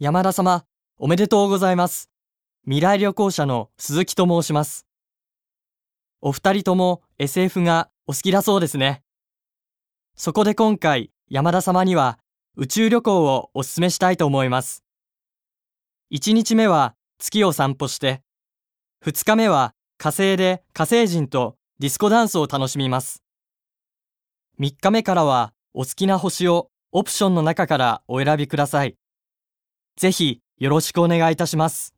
山田様、おめでとうございます。未来旅行者の鈴木と申します。お二人とも SF がお好きだそうですね。そこで今回、山田様には宇宙旅行をお勧めしたいと思います。1日目は月を散歩して、2日目は火星で火星人とディスコダンスを楽しみます。3日目からはお好きな星をオプションの中からお選びください。ぜひよろしくお願いいたします。